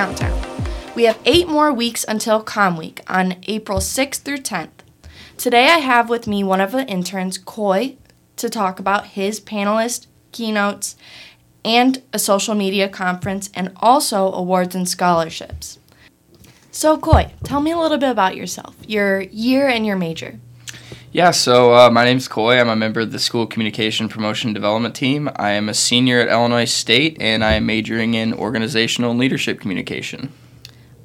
countdown. We have eight more weeks until Com Week on April 6th through 10th. Today I have with me one of the interns, Coy, to talk about his panelist, keynotes, and a social media conference, and also awards and scholarships. So, Coy, tell me a little bit about yourself, your year and your major. Yeah, so uh, my name's Coy. I'm a member of the School Communication Promotion Development Team. I am a senior at Illinois State, and I am majoring in organizational and leadership communication.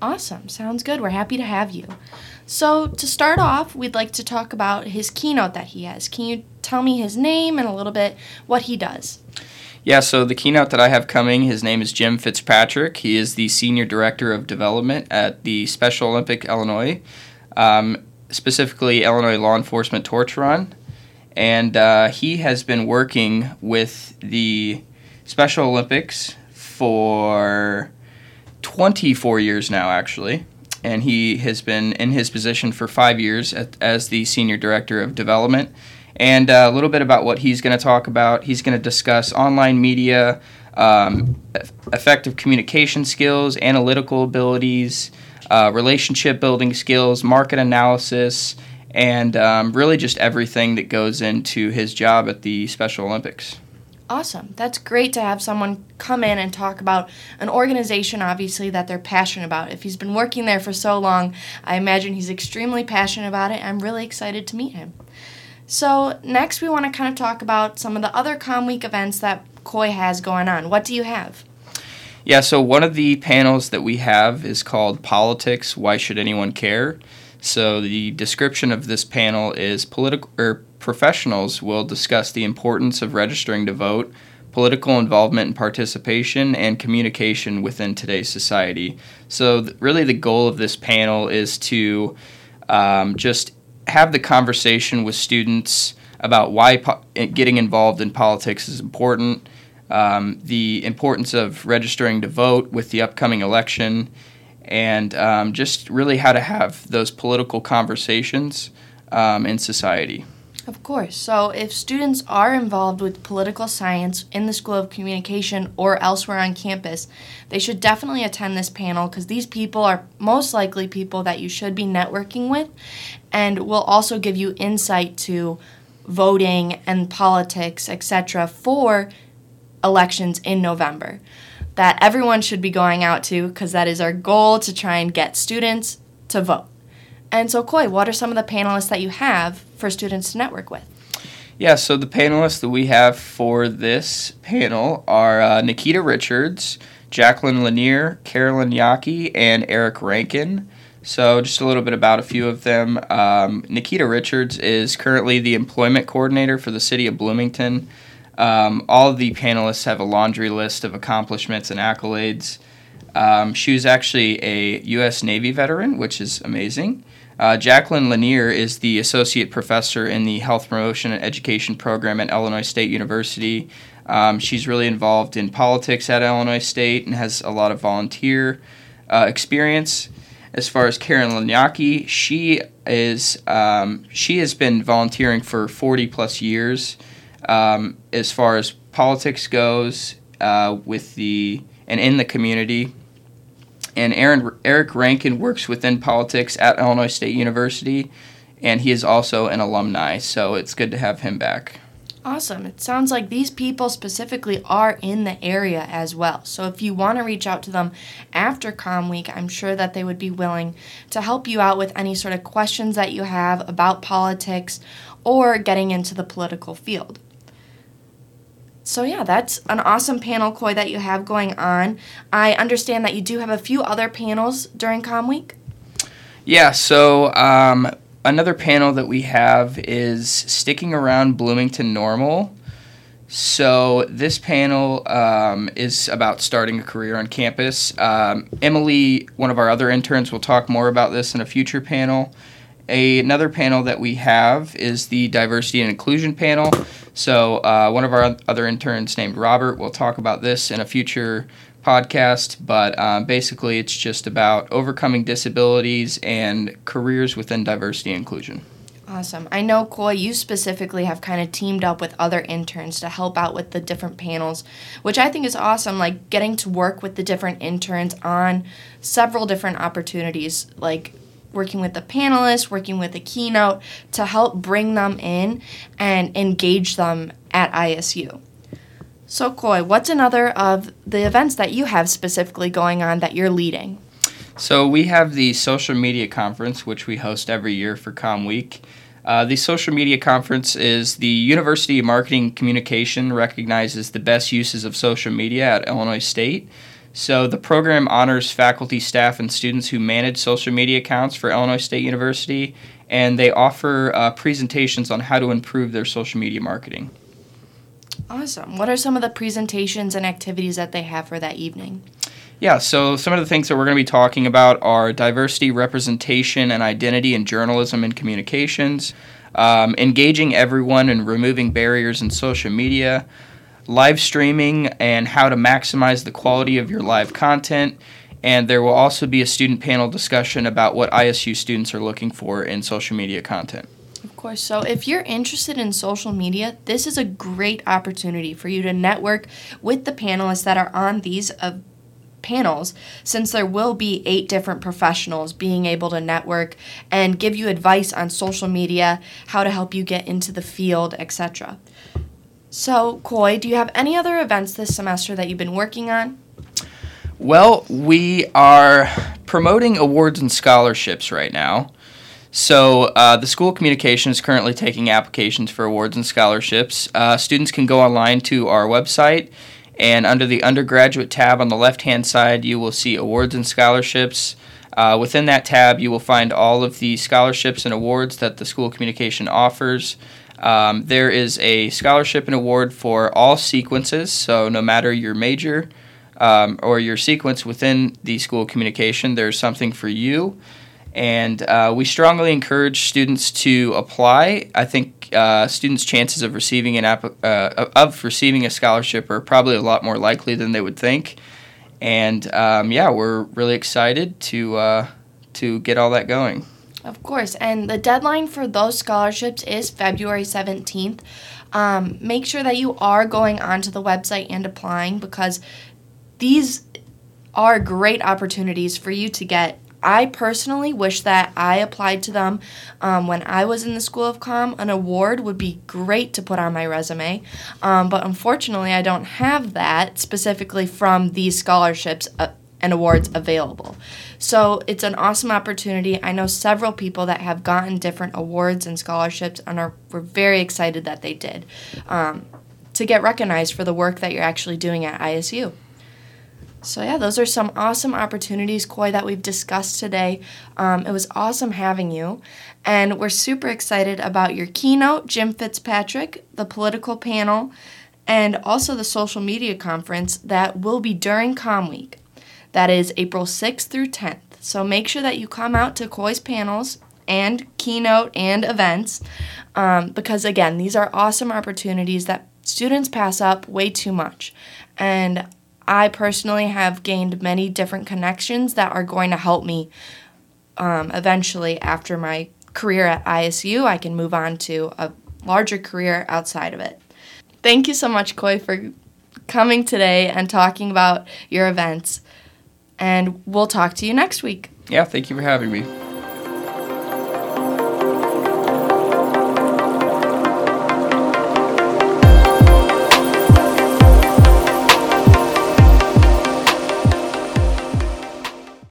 Awesome. Sounds good. We're happy to have you. So, to start off, we'd like to talk about his keynote that he has. Can you tell me his name and a little bit what he does? Yeah, so the keynote that I have coming, his name is Jim Fitzpatrick. He is the Senior Director of Development at the Special Olympic Illinois. Um, specifically Illinois Law Enforcement Torch Run. And uh, he has been working with the Special Olympics for 24 years now, actually. And he has been in his position for five years at, as the Senior Director of Development. And uh, a little bit about what he's going to talk about. He's going to discuss online media, um, effective communication skills, analytical abilities, uh, relationship building skills, market analysis, and um, really just everything that goes into his job at the Special Olympics. Awesome. That's great to have someone come in and talk about an organization, obviously, that they're passionate about. If he's been working there for so long, I imagine he's extremely passionate about it. I'm really excited to meet him. So, next, we want to kind of talk about some of the other Com Week events that Coy has going on. What do you have? Yeah, so one of the panels that we have is called Politics Why Should Anyone Care? So the description of this panel is political or professionals will discuss the importance of registering to vote, political involvement and participation, and communication within today's society. So th- really, the goal of this panel is to um, just have the conversation with students about why po- getting involved in politics is important um, the importance of registering to vote with the upcoming election, and um, just really how to have those political conversations um, in society. Of course. So, if students are involved with political science in the School of Communication or elsewhere on campus, they should definitely attend this panel because these people are most likely people that you should be networking with and will also give you insight to voting and politics, etc., for elections in November that everyone should be going out to because that is our goal to try and get students to vote. And so, Coy, what are some of the panelists that you have for students to network with? Yeah, so the panelists that we have for this panel are uh, Nikita Richards, Jacqueline Lanier, Carolyn Yaki, and Eric Rankin. So, just a little bit about a few of them. Um, Nikita Richards is currently the employment coordinator for the city of Bloomington. Um, all the panelists have a laundry list of accomplishments and accolades. Um, she was actually a U.S. Navy veteran, which is amazing. Uh, Jacqueline Lanier is the associate professor in the Health Promotion and Education program at Illinois State University. Um, she's really involved in politics at Illinois State and has a lot of volunteer uh, experience. As far as Karen Lanyaki, she is um, she has been volunteering for 40 plus years um, as far as politics goes uh, with the and in the community. And Aaron Eric Rankin works within politics at Illinois State University, and he is also an alumni. So it's good to have him back. Awesome. It sounds like these people specifically are in the area as well. So if you want to reach out to them after Com Week, I'm sure that they would be willing to help you out with any sort of questions that you have about politics or getting into the political field. So, yeah, that's an awesome panel, Coy, that you have going on. I understand that you do have a few other panels during Com Week. Yeah, so um, another panel that we have is Sticking Around Bloomington Normal. So, this panel um, is about starting a career on campus. Um, Emily, one of our other interns, will talk more about this in a future panel. A, another panel that we have is the Diversity and Inclusion panel. So, uh, one of our other interns named Robert will talk about this in a future podcast, but um, basically, it's just about overcoming disabilities and careers within diversity and inclusion. Awesome. I know, Coy, you specifically have kind of teamed up with other interns to help out with the different panels, which I think is awesome. Like getting to work with the different interns on several different opportunities, like working with the panelists, working with the keynote to help bring them in and engage them at ISU. So, Coy, what's another of the events that you have specifically going on that you're leading? So we have the social media conference, which we host every year for Com Week. Uh, the social media conference is the University of Marketing Communication recognizes the best uses of social media at Illinois State. So the program honors faculty, staff, and students who manage social media accounts for Illinois State University, and they offer uh, presentations on how to improve their social media marketing. Awesome. What are some of the presentations and activities that they have for that evening? Yeah, so some of the things that we're going to be talking about are diversity, representation, and identity in journalism and communications, um, engaging everyone and removing barriers in social media, live streaming and how to maximize the quality of your live content. And there will also be a student panel discussion about what ISU students are looking for in social media content. Of course. So, if you're interested in social media, this is a great opportunity for you to network with the panelists that are on these uh, panels, since there will be eight different professionals being able to network and give you advice on social media, how to help you get into the field, etc. So, Coy, do you have any other events this semester that you've been working on? Well, we are promoting awards and scholarships right now. So, uh, the School of Communication is currently taking applications for awards and scholarships. Uh, students can go online to our website and under the undergraduate tab on the left hand side, you will see awards and scholarships. Uh, within that tab, you will find all of the scholarships and awards that the School of Communication offers. Um, there is a scholarship and award for all sequences, so no matter your major um, or your sequence within the School of Communication, there's something for you and uh, we strongly encourage students to apply. I think uh, students' chances of receiving an app- uh, of receiving a scholarship are probably a lot more likely than they would think. And um, yeah, we're really excited to uh, to get all that going. Of course, and the deadline for those scholarships is February seventeenth. Um, make sure that you are going onto the website and applying because these are great opportunities for you to get I personally wish that I applied to them um, when I was in the School of Com. An award would be great to put on my resume, um, but unfortunately, I don't have that specifically from these scholarships. Uh, and awards available. So it's an awesome opportunity. I know several people that have gotten different awards and scholarships and are were very excited that they did um, to get recognized for the work that you're actually doing at ISU. So, yeah, those are some awesome opportunities, Coy, that we've discussed today. Um, it was awesome having you. And we're super excited about your keynote, Jim Fitzpatrick, the political panel, and also the social media conference that will be during Com Week. That is April 6th through 10th. So, make sure that you come out to Coy's panels and keynote and events um, because, again, these are awesome opportunities that students pass up way too much. And I personally have gained many different connections that are going to help me um, eventually after my career at ISU. I can move on to a larger career outside of it. Thank you so much, Coy, for coming today and talking about your events. And we'll talk to you next week. Yeah, thank you for having me.